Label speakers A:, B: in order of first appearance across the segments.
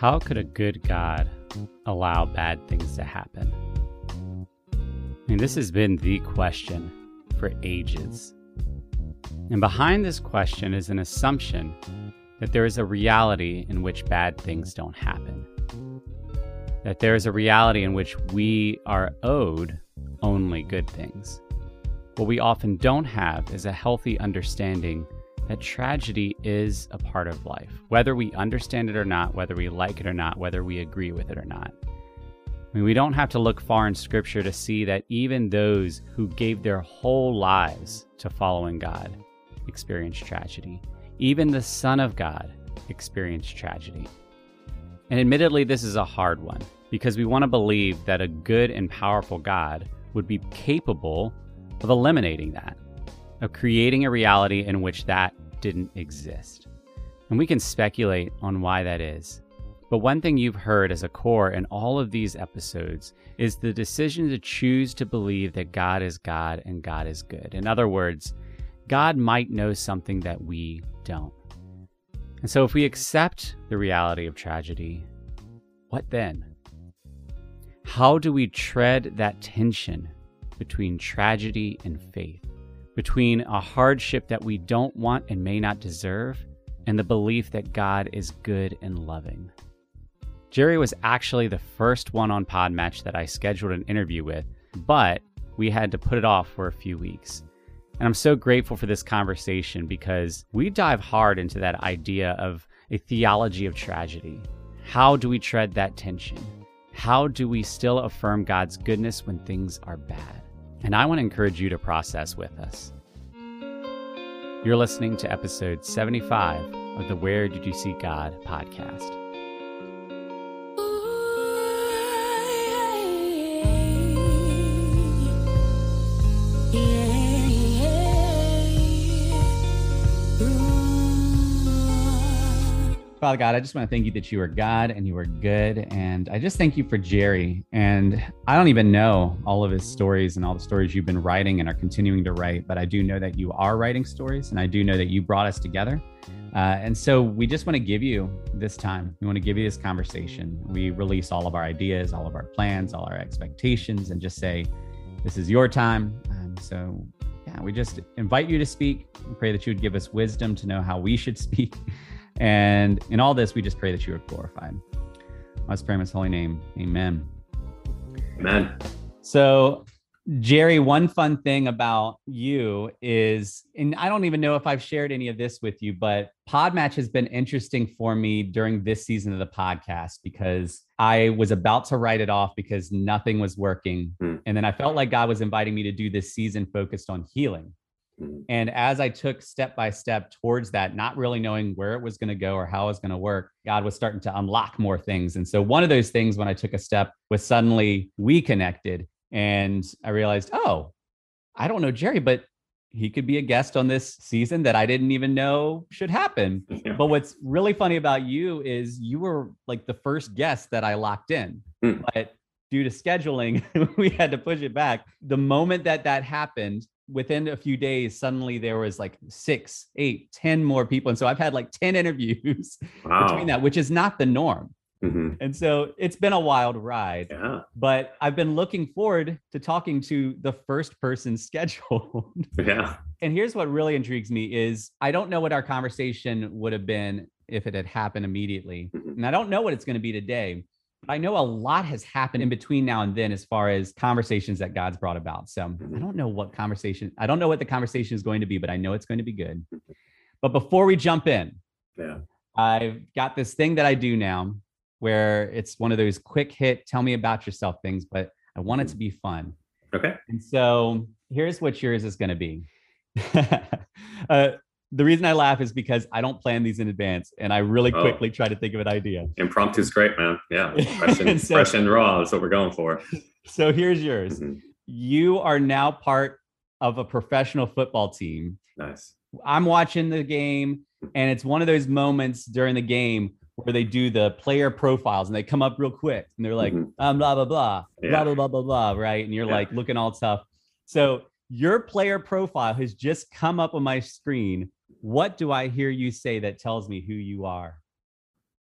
A: How could a good God allow bad things to happen? I mean, this has been the question for ages. And behind this question is an assumption that there is a reality in which bad things don't happen. That there is a reality in which we are owed only good things. What we often don't have is a healthy understanding that tragedy is a part of life, whether we understand it or not, whether we like it or not, whether we agree with it or not. I mean, we don't have to look far in scripture to see that even those who gave their whole lives to following God experienced tragedy. Even the Son of God experienced tragedy. And admittedly, this is a hard one because we want to believe that a good and powerful God would be capable of eliminating that of creating a reality in which that didn't exist. And we can speculate on why that is. But one thing you've heard as a core in all of these episodes is the decision to choose to believe that God is God and God is good. In other words, God might know something that we don't. And so if we accept the reality of tragedy, what then? How do we tread that tension between tragedy and faith? Between a hardship that we don't want and may not deserve and the belief that God is good and loving. Jerry was actually the first one on Podmatch that I scheduled an interview with, but we had to put it off for a few weeks. And I'm so grateful for this conversation because we dive hard into that idea of a theology of tragedy. How do we tread that tension? How do we still affirm God's goodness when things are bad? And I want to encourage you to process with us. You're listening to episode 75 of the Where Did You See God podcast. Father God, I just want to thank you that you are God and you are good. And I just thank you for Jerry. And I don't even know all of his stories and all the stories you've been writing and are continuing to write, but I do know that you are writing stories and I do know that you brought us together. Uh, and so we just want to give you this time. We want to give you this conversation. We release all of our ideas, all of our plans, all our expectations, and just say, this is your time. And so, yeah, we just invite you to speak. Pray that you would give us wisdom to know how we should speak. And in all this, we just pray that you are glorified. Let's pray in his holy name. Amen.
B: Amen.
A: So, Jerry, one fun thing about you is, and I don't even know if I've shared any of this with you, but Podmatch has been interesting for me during this season of the podcast because I was about to write it off because nothing was working. Hmm. And then I felt like God was inviting me to do this season focused on healing. Mm-hmm. And as I took step by step towards that, not really knowing where it was going to go or how it was going to work, God was starting to unlock more things. And so one of those things when I took a step was suddenly we connected and I realized, oh, I don't know Jerry, but he could be a guest on this season that I didn't even know should happen. Yeah. But what's really funny about you is you were like the first guest that I locked in. Mm. But due to scheduling, we had to push it back. The moment that that happened, within a few days, suddenly there was like six, eight, ten more people. And so I've had like 10 interviews wow. between that, which is not the norm. Mm-hmm. And so it's been a wild ride. Yeah. But I've been looking forward to talking to the first person scheduled.
B: Yeah.
A: and here's what really intrigues me is I don't know what our conversation would have been if it had happened immediately. Mm-hmm. And I don't know what it's going to be today. I know a lot has happened in between now and then as far as conversations that God's brought about. So I mm-hmm. don't know what conversation, I don't know what the conversation is going to be, but I know it's going to be good. But before we jump in, yeah. I've got this thing that I do now where it's one of those quick hit, tell me about yourself things, but I want it to be fun.
B: Okay.
A: And so here's what yours is going to be. uh, the reason I laugh is because I don't plan these in advance, and I really oh. quickly try to think of an idea.
B: Impromptu is great, man. Yeah, fresh and, so, fresh and raw. That's what we're going for.
A: So here's yours. Mm-hmm. You are now part of a professional football team.
B: Nice.
A: I'm watching the game, and it's one of those moments during the game where they do the player profiles and they come up real quick and they're like, mm-hmm. um, blah, blah, blah, yeah. blah, blah, blah, blah, blah, right? And you're yeah. like looking all tough. So your player profile has just come up on my screen what do I hear you say that tells me who you are?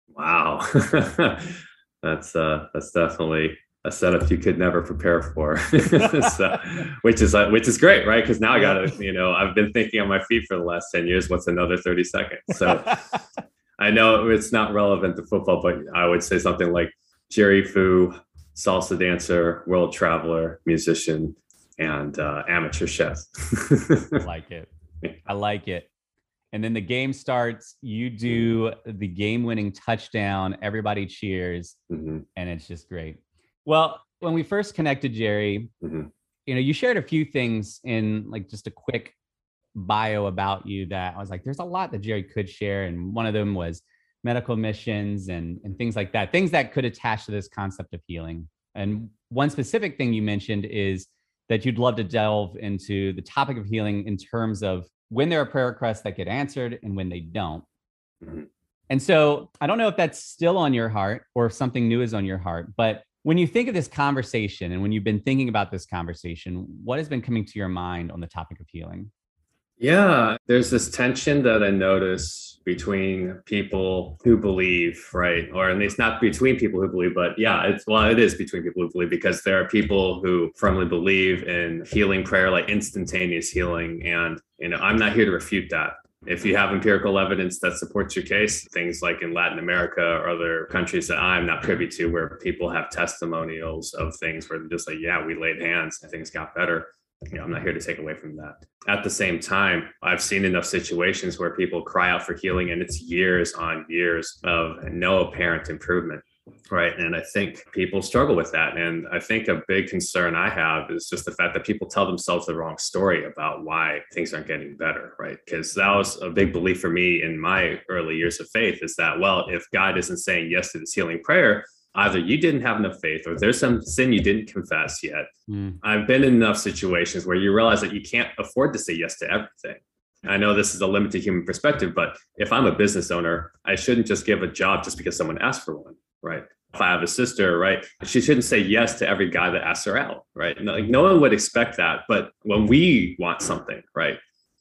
B: Wow. that's uh that's definitely a setup you could never prepare for. So, which is uh, which is great right? Because now i gotta you know i've been thinking on my feet for the last 10 years what's another 30 seconds? So i know it's not relevant to football but i would say something like jerry fu salsa dancer world traveler musician and uh, amateur chef.
A: I like it. I like it and then the game starts you do the game winning touchdown everybody cheers mm-hmm. and it's just great well, when we first connected, Jerry, mm-hmm. you know, you shared a few things in like just a quick bio about you that I was like, there's a lot that Jerry could share. And one of them was medical missions and, and things like that, things that could attach to this concept of healing. And one specific thing you mentioned is that you'd love to delve into the topic of healing in terms of when there are prayer requests that get answered and when they don't. Mm-hmm. And so I don't know if that's still on your heart or if something new is on your heart, but when you think of this conversation and when you've been thinking about this conversation, what has been coming to your mind on the topic of healing?
B: Yeah, there's this tension that I notice between people who believe, right? Or at least not between people who believe, but yeah, it's well, it is between people who believe because there are people who firmly believe in healing prayer, like instantaneous healing. And, you know, I'm not here to refute that. If you have empirical evidence that supports your case, things like in Latin America or other countries that I'm not privy to, where people have testimonials of things where they're just like, yeah, we laid hands and things got better. You know, I'm not here to take away from that. At the same time, I've seen enough situations where people cry out for healing and it's years on years of no apparent improvement right? And i think people struggle with that. And i think a big concern i have is just the fact that people tell themselves the wrong story about why things aren't getting better right? Because that was a big belief for me in my early years of faith is that well if god isn't saying yes to this healing prayer either you didn't have enough faith or there's some sin you didn't confess yet mm. i've been in enough situations where you realize that you can't afford to say yes to everything I know this is a limited human perspective, but if I'm a business owner, I shouldn't just give a job just because someone asked for one right? If I have a sister, right, she shouldn't say yes to every guy that asks her out, right? No, like no one would expect that, but when we want something, right,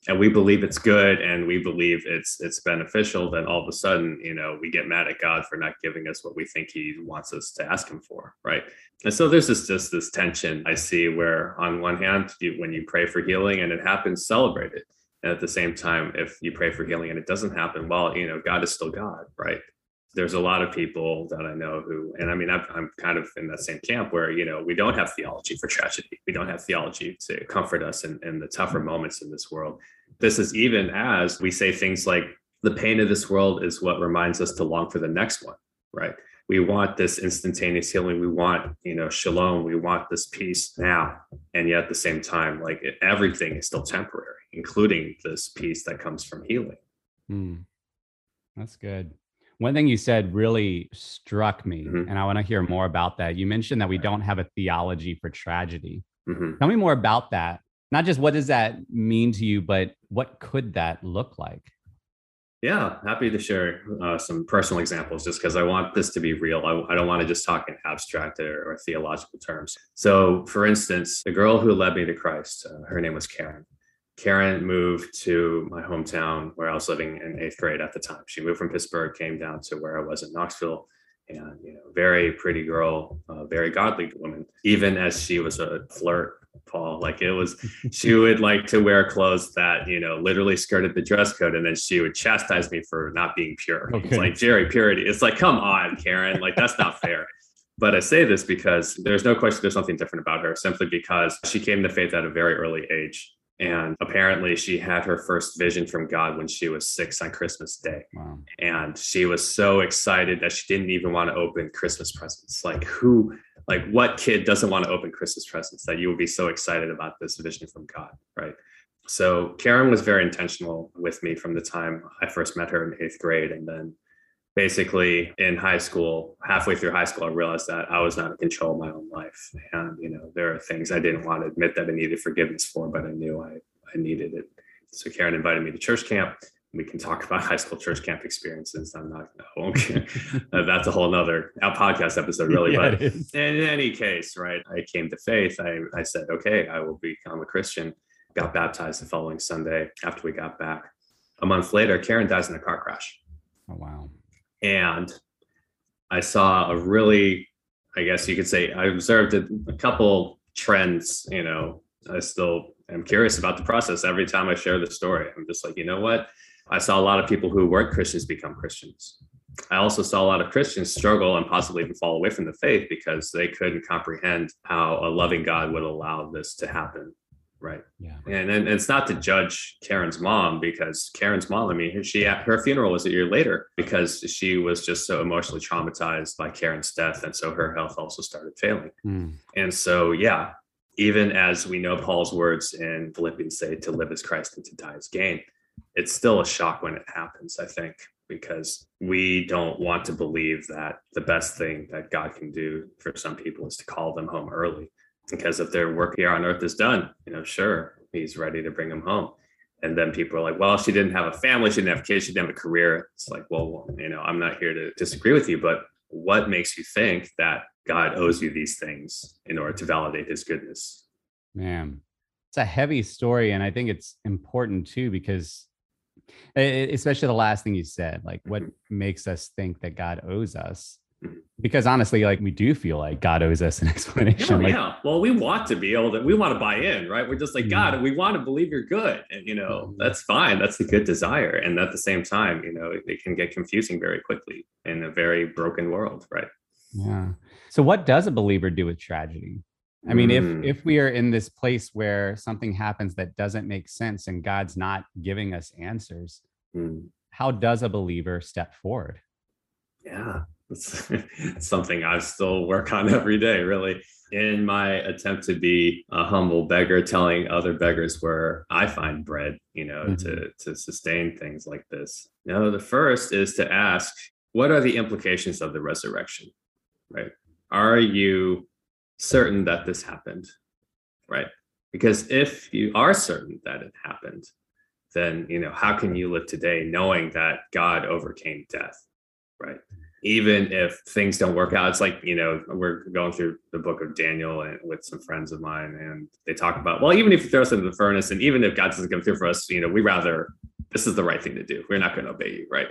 B: and we believe it's good and we believe it's it's beneficial, then all of a sudden, you know, we get mad at God for not giving us what we think He wants us to ask Him for, right? And so there's this just this tension I see where, on one hand, you, when you pray for healing and it happens, celebrate it. And at the same time, if you pray for healing and it doesn't happen, well, you know, God is still God, right? there's a lot of people that I know who, and I mean, I'm, I'm kind of in that same camp where, you know, we don't have theology for tragedy. We don't have theology to comfort us in, in the tougher moments in this world. This is even as we say things like, the pain of this world is what reminds us to long for the next one, right? We want this instantaneous healing. We want, you know, shalom. We want this peace now. And yet at the same time, like everything is still temporary, including this peace that comes from healing.
A: Mm, that's good. One thing you said really struck me, mm-hmm. and I want to hear more about that. You mentioned that we don't have a theology for tragedy. Mm-hmm. Tell me more about that. Not just what does that mean to you, but what could that look like?
B: Yeah, happy to share uh, some personal examples just because I want this to be real. I, I don't want to just talk in abstract or, or, theological terms. So, for instance, the girl who led me to Christ, uh, her name was Karen. Karen moved to my hometown where I was living in eighth grade at the time. She moved from Pittsburgh, came down to where I was in Knoxville, and you know, very pretty girl, uh, very godly woman. Even as she was a flirt, Paul, like it was, she would like to wear clothes that you know literally skirted the dress code, and then she would chastise me for not being pure. Okay. It's like Jerry, purity. It's like, come on, Karen, like that's not fair. But I say this because there's no question there's something different about her, simply because she came to faith at a very early age. And apparently, she had her first vision from God when she was six on Christmas Day. Wow. And she was so excited that she didn't even want to open Christmas presents. Like, who, like, what kid doesn't want to open Christmas presents that you will be so excited about this vision from God? Right. So, Karen was very intentional with me from the time I first met her in eighth grade. And then basically in high school, halfway through high school, I realized that I was not in control of my own life. And, you know, there are things I didn't want to admit that I needed forgiveness for, but I knew I, I needed it. So Karen invited me to church camp. We can talk about high school church camp experiences. I'm not, okay. Uh, that's a whole nother podcast episode, really. yeah, but in any case, right, I came to faith. I, I said, okay, I will become a Christian. Got baptized the following Sunday after we got back. A month later, Karen dies in a car crash.
A: Oh, wow.
B: And I saw a really, I guess you could say, I observed a, a couple trends. You know, I still am curious about the process every time I share the story. I'm just like, you know what? I saw a lot of people who weren't Christians become Christians. I also saw a lot of Christians struggle and possibly even fall away from the faith because they couldn't comprehend how a loving God would allow this to happen. Right.
A: Yeah.
B: And, and it's not to judge Karen's mom because Karen's mom, I mean, she her funeral was a year later because she was just so emotionally traumatized by Karen's death. And so her health also started failing. Mm. And so, yeah, even as we know Paul's words in Philippians say to live as Christ and to die as gain, it's still a shock when it happens, I think, because we don't want to believe that the best thing that God can do for some people is to call them home early. Because if their work here on earth is done, you know, sure, he's ready to bring them home. And then people are like, well, she didn't have a family, she didn't have kids, she didn't have a career. It's like, well, you know, I'm not here to disagree with you, but what makes you think that God owes you these things in order to validate his goodness?
A: Man, it's a heavy story. and i think it's important too because especially the last thing you said like what mm-hmm. makes us think that god owes us mm-hmm. because honestly like we do feel like god owes us an explanation
B: yeah,
A: like,
B: yeah. well we want to be able to we want to buy in right we're just like god mm-hmm. we want to believe you're good and you know that's fine that's a good desire and at the same time you know it can get confusing very quickly in a very broken world right
A: yeah so what does a believer do with tragedy I mean, mm. if if we are in this place where something happens that doesn't make sense and God's not giving us answers, mm. how does a believer step forward?
B: Yeah, it's, it's something I still work on every day, really. In my attempt to be a humble beggar, telling other beggars where I find bread, you know, mm-hmm. to to sustain things like this. Now, the first is to ask, what are the implications of the resurrection? Right? Are you certain that this happened, right? Because if you are certain that it happened, then you know how can you live today knowing that God overcame death, right? Even if things don't work out, it's like you know we're going through the book of Daniel and with some friends of mine, and they talk about well, even if you throw us into the furnace, and even if God doesn't come through for us, you know we rather this is the right thing to do. We're not going to obey you, right?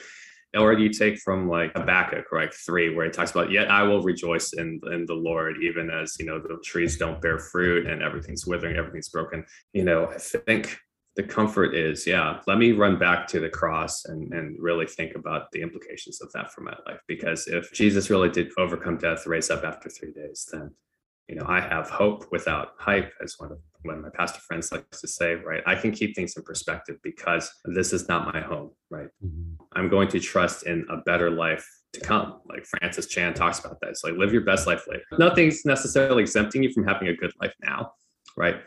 B: Or you take from like Habakkuk, right, three, where it talks about, yet I will rejoice in in the Lord, even as you know the trees don't bear fruit and everything's withering, everything's broken. You know, I think the comfort is, yeah, let me run back to the cross and and really think about the implications of that for my life. Because if Jesus really did overcome death, raise up after three days, then you know, I have hope without hype, as one of one of my pastor friends likes to say, right? I can keep things in perspective because this is not my home, right? Mm-hmm. I'm going to trust in a better life to come. Like Francis Chan talks about that. It's like live your best life later. Nothing's necessarily exempting you from having a good life now, right?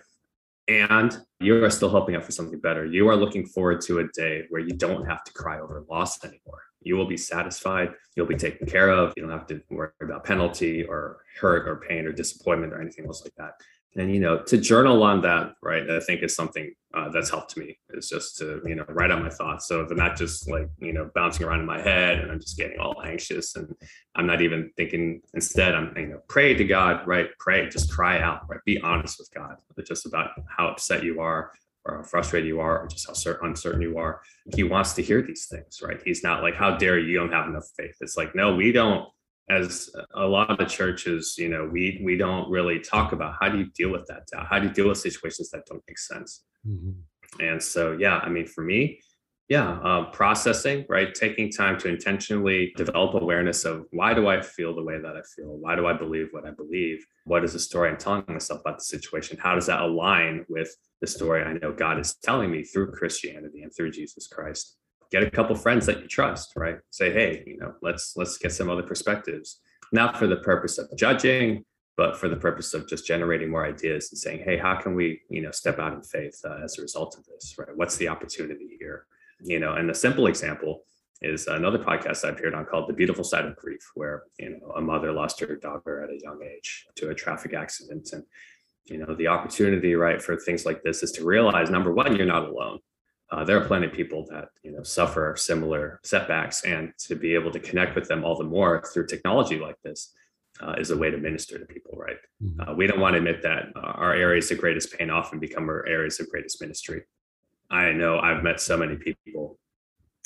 B: And you are still hoping out for something better. You are looking forward to a day where you don't have to cry over loss anymore you will be satisfied. You'll be taken care of. You don't have to worry about penalty or hurt or pain or disappointment or anything else like that. And you know, to journal on that, right? I think is something uh, that's helped me. Is just to you know write out my thoughts, so they're not just like you know bouncing around in my head, and I'm just getting all anxious, and I'm not even thinking. Instead, I'm you know pray to God, right? Pray, just cry out, right? Be honest with God, just about how upset you are, or how frustrated you are or just how uncertain you are. He wants to hear these things, right? He's not like, how dare you, you don't have enough faith. It's like, no, we don't, as a lot of the churches, you know, we we don't really talk about how do you deal with that doubt? How do you deal with situations that don't make sense? Mm-hmm. And so, yeah, I mean, for me, yeah, uh, processing, right? Taking time to intentionally develop awareness of why do I feel the way that I feel? Why do I believe what I believe? What is the story I'm telling myself about the situation? How does that align with the story I know God is telling me through Christianity and through Jesus Christ? Get a couple friends that you trust, right? Say, hey, you know, let's let's get some other perspectives, not for the purpose of judging, but for the purpose of just generating more ideas and saying, hey, how can we, you know, step out in faith uh, as a result of this, right? What's the opportunity here? you know and a simple example is another podcast I've appeared on called The Beautiful Side of Grief, where you know a mother lost her daughter at a young age to a traffic accident. And you know, the opportunity, right, for things like this is to realize number one, you're not alone. Uh, there are plenty of people that you know suffer similar setbacks, and to be able to connect with them all the more through technology like this uh, is a way to minister to people, right? Mm-hmm. Uh, we don't want to admit that uh, our areas of greatest pain often become our areas of greatest ministry. I know I've met so many people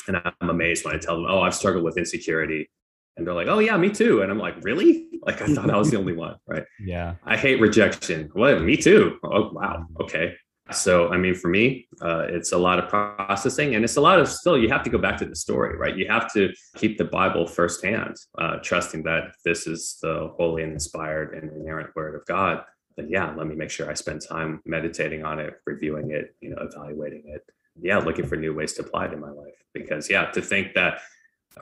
B: and I'm amazed when I tell them, oh, I've struggled with insecurity and they're like, "Oh yeah, me too," and I'm like, "Really? Like I thought I was the only one, right?"
A: Yeah.
B: I hate rejection. What? Me too. Oh wow. Okay. So I mean, for me, uh, it's a lot of processing, and it's a lot of still. You have to go back to the story, right? You have to keep the Bible firsthand, uh, trusting that this is the holy and inspired and inerrant Word of God. Then yeah, let me make sure I spend time meditating on it, reviewing it, you know, evaluating it. Yeah, looking for new ways to apply it in my life. Because yeah, to think that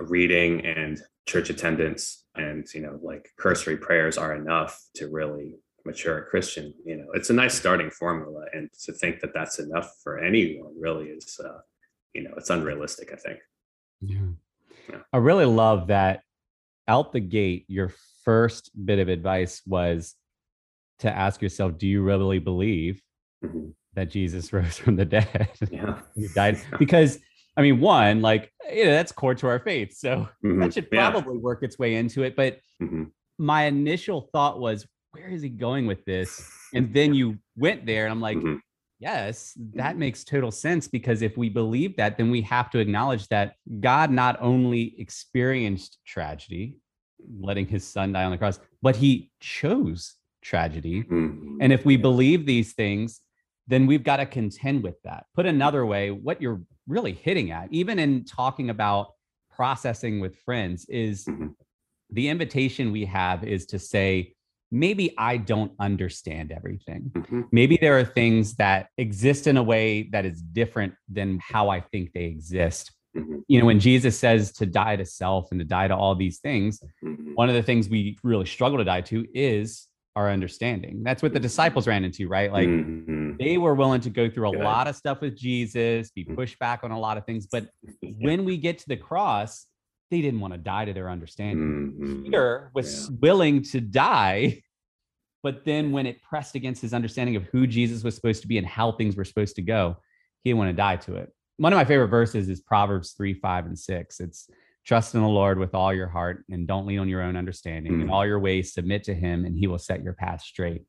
B: reading and church attendance and you know like cursory prayers are enough to really mature christian you know it's a nice starting formula and to think that that's enough for anyone really is uh, you know it's unrealistic i think
A: yeah. yeah i really love that out the gate your first bit of advice was to ask yourself do you really believe mm-hmm. that jesus rose from the dead
B: yeah
A: he died because I mean, one, like, you know, that's core to our faith. So mm-hmm. that should probably yeah. work its way into it. But mm-hmm. my initial thought was, where is he going with this? And then you went there, and I'm like, mm-hmm. yes, that makes total sense because if we believe that, then we have to acknowledge that God not only experienced tragedy, letting his son die on the cross, but he chose tragedy. Mm-hmm. And if we believe these things, then we've got to contend with that. Put another way, what you're really hitting at, even in talking about processing with friends, is mm-hmm. the invitation we have is to say, maybe I don't understand everything. Mm-hmm. Maybe there are things that exist in a way that is different than how I think they exist. Mm-hmm. You know, when Jesus says to die to self and to die to all these things, mm-hmm. one of the things we really struggle to die to is our understanding. That's what the disciples ran into, right? Like mm-hmm. they were willing to go through a lot of stuff with Jesus, be mm. pushed back on a lot of things. But when we get to the cross, they didn't want to die to their understanding. Mm-hmm. Peter was yeah. willing to die, but then when it pressed against his understanding of who Jesus was supposed to be and how things were supposed to go, he didn't want to die to it. One of my favorite verses is Proverbs 3, 5, and 6. It's Trust in the Lord with all your heart and don't lean on your own understanding. Mm. In all your ways, submit to him and he will set your path straight.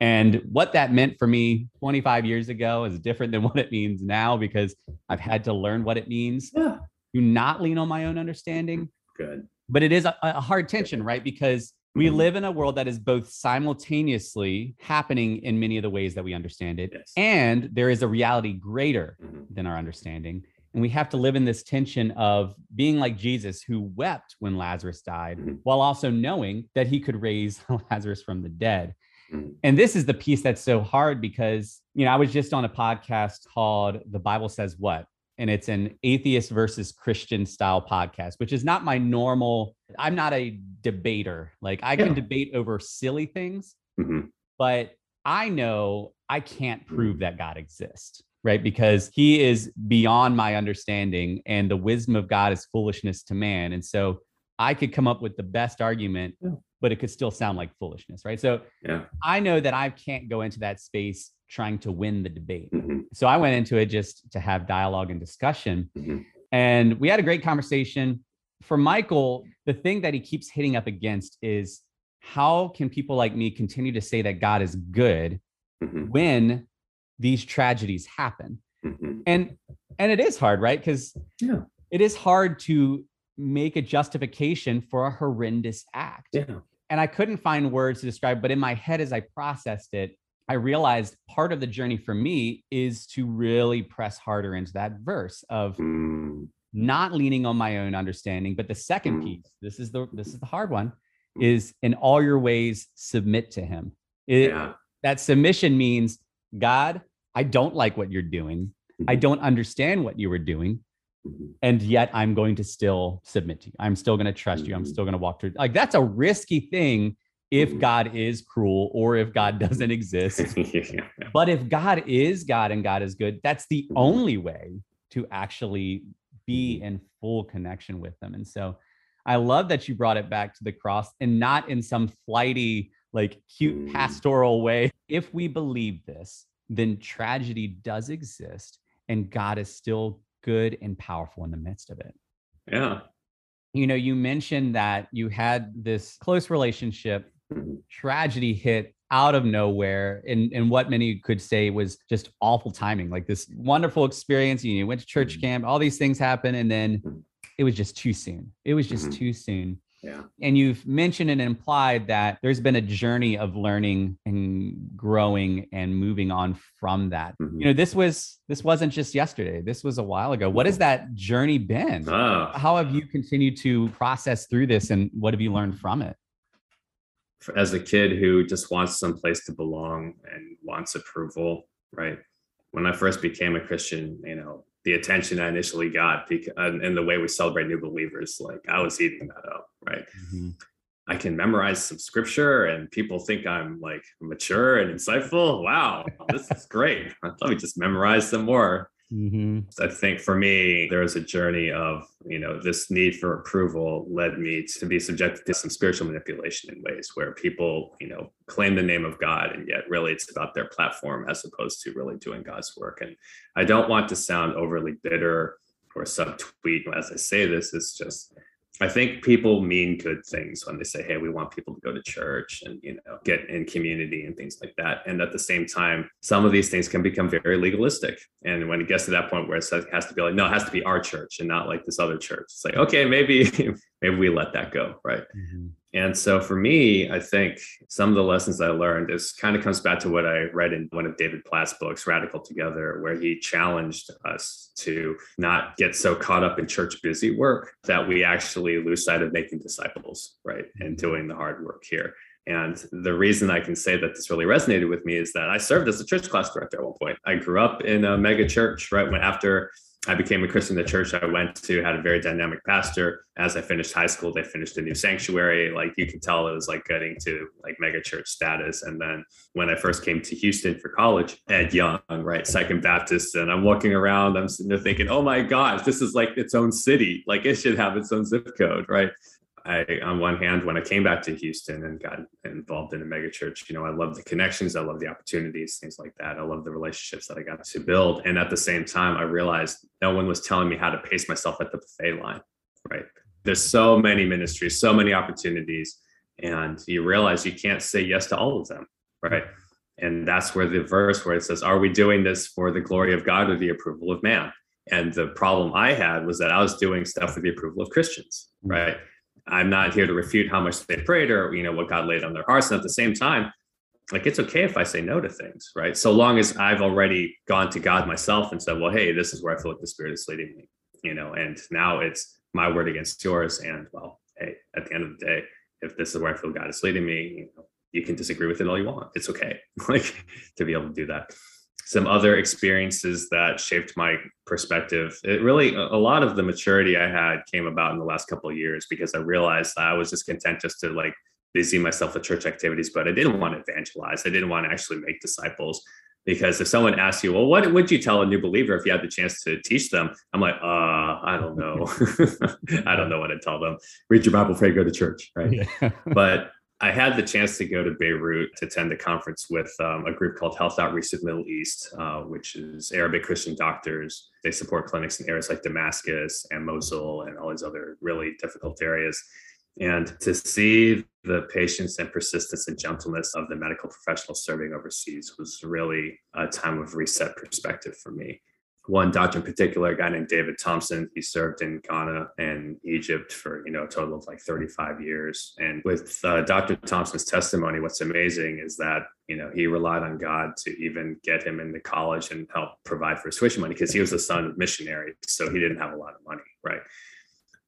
A: And what that meant for me 25 years ago is different than what it means now because I've had to learn what it means yeah. To not lean on my own understanding.
B: Good.
A: But it is a, a hard tension, right? Because we mm-hmm. live in a world that is both simultaneously happening in many of the ways that we understand it, yes. and there is a reality greater mm-hmm. than our understanding. And we have to live in this tension of being like Jesus, who wept when Lazarus died, mm-hmm. while also knowing that he could raise Lazarus from the dead. Mm-hmm. And this is the piece that's so hard because, you know, I was just on a podcast called The Bible Says What? And it's an atheist versus Christian style podcast, which is not my normal. I'm not a debater. Like I can yeah. debate over silly things, mm-hmm. but I know I can't prove mm-hmm. that God exists right? Because he is beyond my understanding, and the wisdom of God is foolishness to man. And so I could come up with the best argument, yeah. but it could still sound like foolishness, right? So yeah. I know that I can't go into that space trying to win the debate. Mm-hmm. So I went into it just to have dialogue and discussion. Mm-hmm. And we had a great conversation. For Michael, the thing that he keeps hitting up against is how can people like me continue to say that God is good mm-hmm. when these tragedies happen mm-hmm. and and it is hard right because yeah. it is hard to make a justification for a horrendous act
B: yeah.
A: and i couldn't find words to describe but in my head as i processed it i realized part of the journey for me is to really press harder into that verse of mm. not leaning on my own understanding but the second mm. piece this is the this is the hard one mm. is in all your ways submit to him it, yeah. that submission means God, I don't like what you're doing. I mm-hmm. don't understand what you were doing. Mm-hmm. And yet I'm going to still submit to you. I'm still going to trust you. I'm mm-hmm. still going to walk through. Like that's a risky thing if mm. God is cruel or if God doesn't exist. But if God is God and God is good, that's the mm. only way to actually be mm-hmm. in full connection with them. And so I love that you brought it back to the cross and not in some flighty, like cute mm. pastoral way. If we believe this, then tragedy does exist and God is still good and powerful in the midst of it.
B: Yeah.
A: You know, you mentioned that you had this close relationship, mm-hmm. Tragedy hit out of nowhere and and what many could say was just awful timing like this wonderful experience you went to church mm-hmm. camp all these things happen and then mm-hmm. it was just too soon it was just mm-hmm. too soon
B: Yeah.
A: And you've mentioned and implied that there's been a journey of learning and growing and moving on from that. Mm-hmm. You know, this was this wasn't just yesterday. This was a while ago. What has that journey been? Oh. How have you continued to process through this and what have you learned from it?
B: As a kid who just wants some place to belong and wants approval, right? When I first became a Christian, you know, the attention I initially got because, and the way we celebrate new believers, like I was eating that up, right? Mm-hmm. I can memorize some scripture and people think I'm like mature and insightful. Wow, this is great. Let me just memorize some more. Mm-hmm. I think for me, there was a journey of, you know, this need for approval led me to be subjected to some spiritual manipulation in ways where people, you know, claim the name of God and yet really it's about their platform as opposed to really doing God's work. And I don't want to sound overly bitter or subtweet as I say this. It's just I think people mean good things when they say, "Hey, we want people to go to church and you know get in community and things like that." And at the same time, some of these things can become very legalistic. And when it gets to that point where it has to be like, "No, it has to be our church and not like this other church," it's like, okay, maybe maybe we let that go, right? Mm-hmm. And so for me, I think some of the lessons I learned is kind of comes back to what I read in one of David Platt's books, Radical Together, where he challenged us to not get so caught up in church busy work that we actually lose sight of making disciples, right? And mm-hmm. doing the hard work here. And the reason I can say that this really resonated with me is that I served as a church class director at one point. I grew up in a mega church, right? When after I became a Christian the church I went to, had a very dynamic pastor. As I finished high school, they finished a new sanctuary. Like you can tell it was like getting to like mega church status. And then when I first came to Houston for college, Ed Young, right, Second Baptist, and I'm walking around, I'm sitting there thinking, oh my gosh, this is like its own city. Like it should have its own zip code, right? I, on one hand, when I came back to Houston and got involved in a mega church, you know, I love the connections, I love the opportunities, things like that. I love the relationships that I got to build. And at the same time, I realized no one was telling me how to pace myself at the buffet line, right? There's so many ministries, so many opportunities, and you realize you can't say yes to all of them, right? And that's where the verse where it says, Are we doing this for the glory of God or the approval of man? And the problem I had was that I was doing stuff for the approval of Christians, mm. right? I'm not here to refute how much they prayed or you know what God laid on their hearts. And at the same time, like it's okay if I say no to things, right? So long as I've already gone to God myself and said, well, hey, this is where I feel like the Spirit is leading me, you know, and now it's my word against yours. And well, hey, at the end of the day, if this is where I feel God is leading me, you know, you can disagree with it all you want. It's okay, like to be able to do that some other experiences that shaped my perspective. It really, a lot of the maturity I had came about in the last couple of years because I realized I was just content just to like busy myself with church activities, but I didn't want to evangelize. I didn't want to actually make disciples. Because if someone asks you, well, what would you tell a new believer if you had the chance to teach them? I'm like, uh, I don't know. I don't know what to tell them. Read your Bible, pray, go to church, right? Yeah. but I had the chance to go to Beirut to attend a conference with um, a group called Health Outreach the Middle East, uh, which is Arabic Christian doctors. They support clinics in areas like Damascus and Mosul and all these other really difficult areas. And to see the patience and persistence and gentleness of the medical professionals serving overseas was really a time of reset perspective for me one doctor in particular, a guy named David Thompson. He served in Ghana and Egypt for you know a total of like 35 years. And with uh, Dr. Thompson's testimony, what's amazing is that you know he relied on God to even get him into college and help provide for his tuition money because he was the son of missionary, so he didn't have a lot of money, right?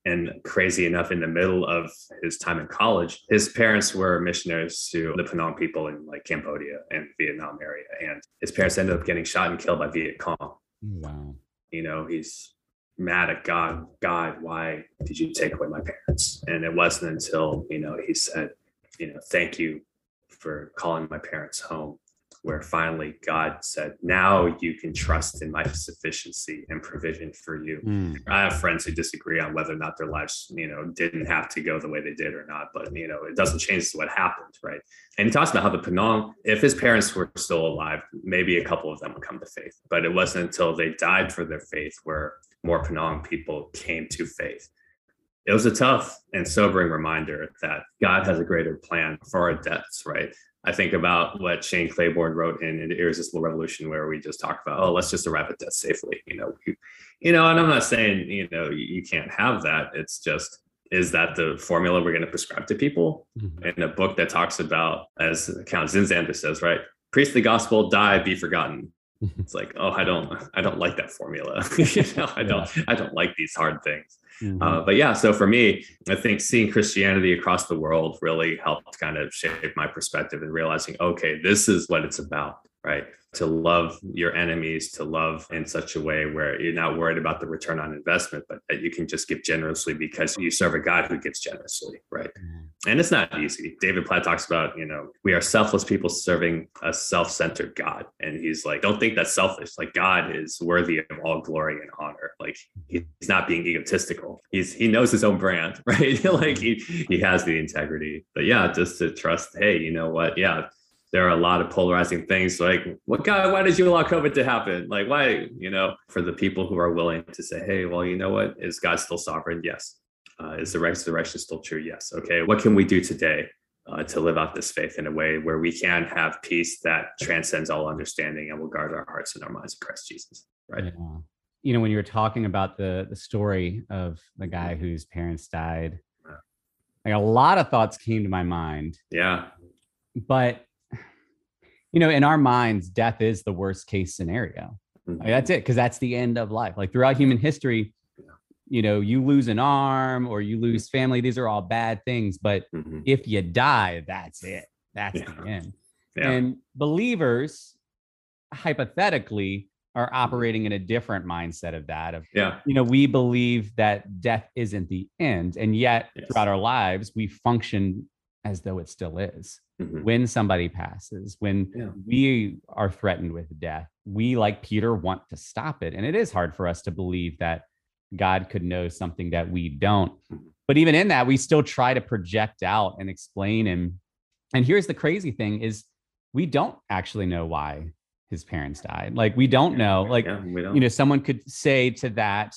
B: And crazy enough, in the middle of his time in college, his parents were missionaries to the Phnong people in like Cambodia and Vietnam area. And his parents ended up getting shot and killed by Viet Cong.
A: Wow.
B: You know, he's mad at God. God, why did you take away my parents? And it wasn't until, you know, he said, you know, thank you for calling my parents home where finally God said, Now you can trust in my sufficiency and provision for you. Mm. I have friends who disagree on whether or not their lives, you know, didn't have to go the way they did or not, but, you know, it doesn't change what happened, right? And he talks about how the Phnong, if his parents were still alive, maybe a couple of them would come to faith, but it wasn't until they died for their faith where more Phnong people came to faith it was a tough and sobering reminder that God has a greater plan for our deaths, right? I think about what Shane Claiborne wrote in, in Irresistible Revolution, where we just talk about, oh, let's just arrive at death safely. You know, you, you know, and I'm not saying you know you, you can't have that. It's just is that the formula we're going to prescribe to people? Mm-hmm. In a book that talks about, as Count Zinzendorf says, right, preach the gospel, die, be forgotten. it's like, oh, I don't, I don't like that formula. you know, I don't, I don't like these hard things. Mm-hmm. Uh, but yeah, so for me, I think seeing Christianity across the world really helped kind of shape my perspective and realizing, okay, this is what it's about, right? to love your enemies, to love in such a way where you're not worried about the return on investment, but that you can just give generously because you serve a God who gives generously, right? Mm-hmm. And it's not easy. David Platt talks about, you know, we are selfless people serving a self centered God. And he's like, don't think that's selfish. Like, God is worthy of all glory and honor. Like, he's not being egotistical. He's, he knows his own brand, right? like, he, he has the integrity. But yeah, just to trust, hey, you know what? Yeah, there are a lot of polarizing things like what god why did you allow covid to happen? Like why? You know for the people who are willing to say hey well you know what? Is god still sovereign? Yes. Uh, is the resurrection still true? Yes. Okay what can we do today uh, to live out this faith in a way where we can have peace that transcends all understanding and will guard our hearts and our minds in christ jesus right? Yeah.
A: you know when you were talking about the the story of the guy whose parents died like a lot of thoughts came to my mind.
B: Yeah.
A: But you know, in our minds, death is the worst case scenario. Mm-hmm. That's it, because that's the end of life. Like throughout human history, you know, you lose an arm or you lose family. These are all bad things. But mm-hmm. if you die, that's it. That's yeah. the end. Yeah. And believers, hypothetically, are mm-hmm. operating in a different mindset of that. Of
B: yeah,
A: you know, we believe that death isn't the end, and yet yes. throughout our lives, we function as though it still is mm-hmm. when somebody passes, when yeah. we are threatened with death, we, like Peter, want to stop it. And it is hard for us to believe that God could know something that we don't. Mm-hmm. But even in that, we still try to project out and explain him. And here's the crazy thing is we don't actually know why his parents died. Like we don't know. Like yeah, don't. you know, someone could say to that,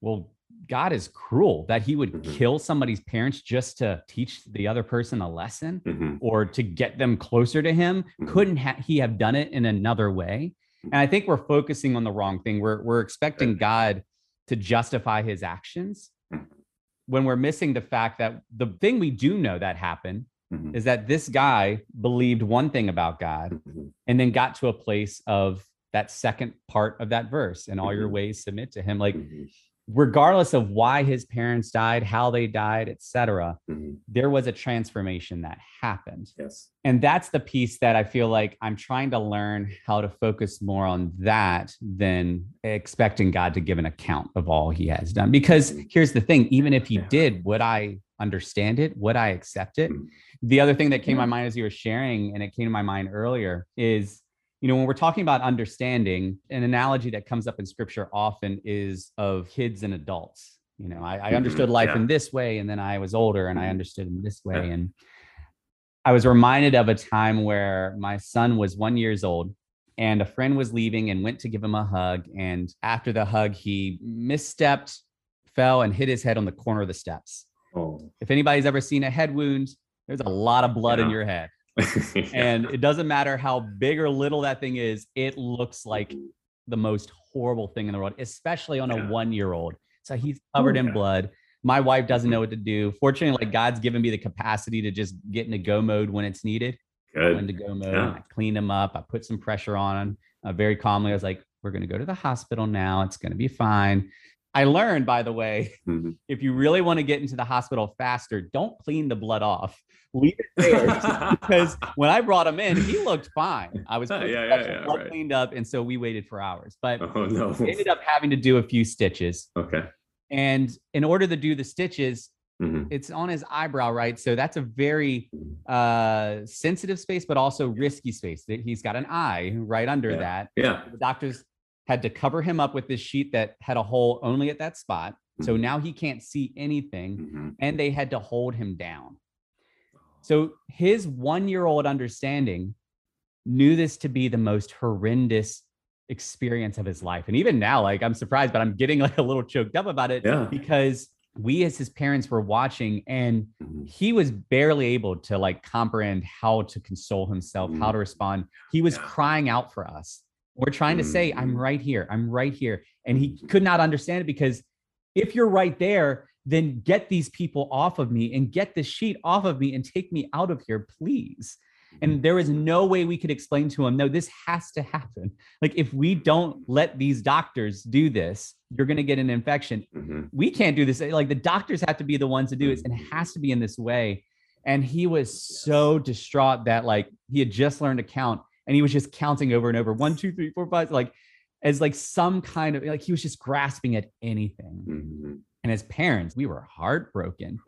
A: well, God is cruel that he would mm-hmm. kill somebody's parents just to teach the other person a lesson mm-hmm. or to get them closer to him. Mm-hmm. Couldn't ha- he have done it in another way? And I think we're focusing on the wrong thing. We're we're expecting God to justify his actions mm-hmm. when we're missing the fact that the thing we do know that happened mm-hmm. is that this guy believed one thing about God mm-hmm. and then got to a place of that second part of that verse and all your ways submit to him like regardless of why his parents died, how they died, etc., mm-hmm. there was a transformation that happened.
B: Yes.
A: And that's the piece that I feel like I'm trying to learn how to focus more on that than expecting God to give an account of all he has done. Because mm-hmm. here's the thing, even if he yeah. did, would I understand it? Would I accept it? Mm-hmm. The other thing that came to my mind as you were sharing, and it came to my mind earlier, is you know, when we're talking about understanding, an analogy that comes up in scripture often is of kids and adults. You know, I, I mm-hmm. understood life yeah. in this way, and then I was older and I mm-hmm. understood in this way. Yeah. And I was reminded of a time where my son was one years old and a friend was leaving and went to give him a hug. And after the hug, he misstepped, fell, and hit his head on the corner of the steps. Oh. If anybody's ever seen a head wound, there's a lot of blood yeah. in your head. and it doesn't matter how big or little that thing is, it looks like the most horrible thing in the world, especially on a one year old. So he's covered in blood. My wife doesn't mm-hmm. know what to do. Fortunately, like God's given me the capacity to just get into go mode when it's needed.
B: Good.
A: Into go mode. Yeah. I clean him up. I put some pressure on him uh, very calmly. I was like, we're going to go to the hospital now. It's going to be fine. I learned, by the way, mm-hmm. if you really want to get into the hospital faster, don't clean the blood off. Leave it there because when I brought him in, he looked fine. I was
B: yeah, yeah, yeah,
A: blood right. cleaned up, and so we waited for hours. But oh, no. ended up having to do a few stitches.
B: Okay.
A: And in order to do the stitches, mm-hmm. it's on his eyebrow, right? So that's a very uh, sensitive space, but also risky space. That he's got an eye right under that.
B: Yeah.
A: The doctors had to cover him up with this sheet that had a hole only at that spot. Mm-hmm. So now he can't see anything. Mm-hmm. And they had to hold him down. So his one year old understanding knew this to be the most horrendous experience of his life. And even now, like I'm surprised, but I'm getting like a little choked up about it
B: yeah.
A: because we as his parents were watching and mm-hmm. he was barely able to like comprehend how to console himself, mm-hmm. how to respond. He was yeah. crying out for us. We're trying to say, I'm mm-hmm. right here. I'm right here. And he could not understand it because if you're right there, then get these people off of me and get the sheet off of me and take me out of here, please. And there was no way we could explain to him, no, this has to happen. Like, if we don't let these doctors do this, you're going to get an infection. Mm-hmm. We can't do this. Like, the doctors have to be the ones to do it, and it has to be in this way. And he was so distraught that, like, he had just learned to count and he was just counting over and over one, two, three, four, five, like, as like some kind of like he was just grasping at anything. Mm-hmm. And as parents, we were heartbroken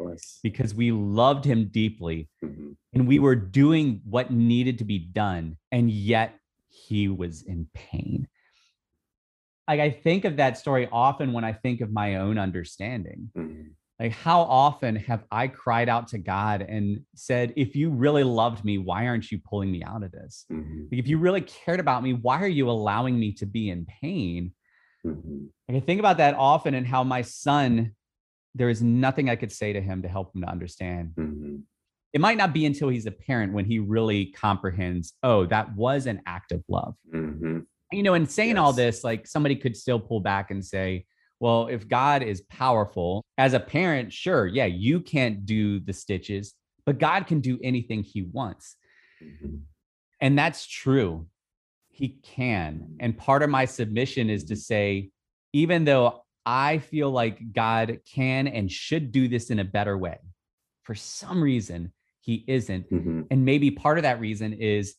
A: because we loved him deeply mm-hmm. and we were doing what needed to be done. And yet he was in pain. Like I think of that story often when I think of my own understanding. Mm-hmm. Like, how often have I cried out to God and said, if you really loved me, why aren't you pulling me out of this? Mm-hmm. Like, if you really cared about me, why are you allowing me to be in pain? Mm-hmm. I think about that often and how my son, there is nothing I could say to him to help him to understand. Mm-hmm. It might not be until he's a parent when he really comprehends, oh, that was an act of love. Mm-hmm. You know, in saying yes. all this, like somebody could still pull back and say, well, if God is powerful, as a parent, sure, yeah, you can't do the stitches, but God can do anything he wants. Mm-hmm. And that's true. He can. And part of my submission is to say, even though I feel like God can and should do this in a better way, for some reason, he isn't. Mm-hmm. And maybe part of that reason is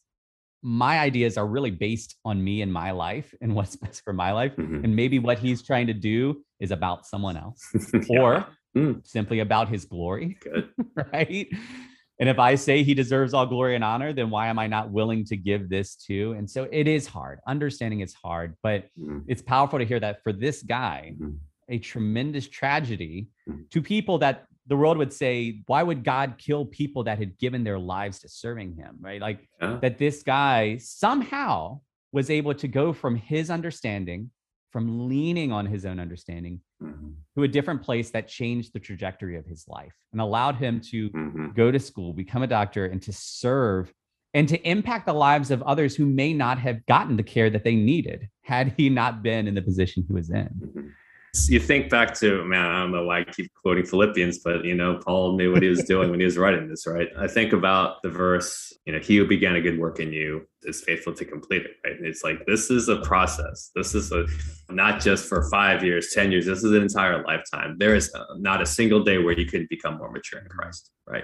A: my ideas are really based on me and my life and what's best for my life. Mm-hmm. And maybe what he's trying to do is about someone else yeah. or mm. simply about his glory. right. And if I say he deserves all glory and honor, then why am I not willing to give this to? And so it is hard. Understanding it's hard, but mm. it's powerful to hear that for this guy, mm. a tremendous tragedy mm. to people that the world would say, why would God kill people that had given their lives to serving him? Right. Like yeah. that this guy somehow was able to go from his understanding from leaning on his own understanding mm-hmm. to a different place that changed the trajectory of his life and allowed him to mm-hmm. go to school, become a doctor, and to serve and to impact the lives of others who may not have gotten the care that they needed had he not been in the position he was in. Mm-hmm
B: you think back to man, I don't know why I keep quoting Philippians, but you know, Paul knew what he was doing when he was writing this, right? I think about the verse, you know, he who began a good work in you is faithful to complete it, right? And it's like this is a process. This is a not just for five years, ten years. This is an entire lifetime. There is not a single day where you couldn't become more mature in Christ, right?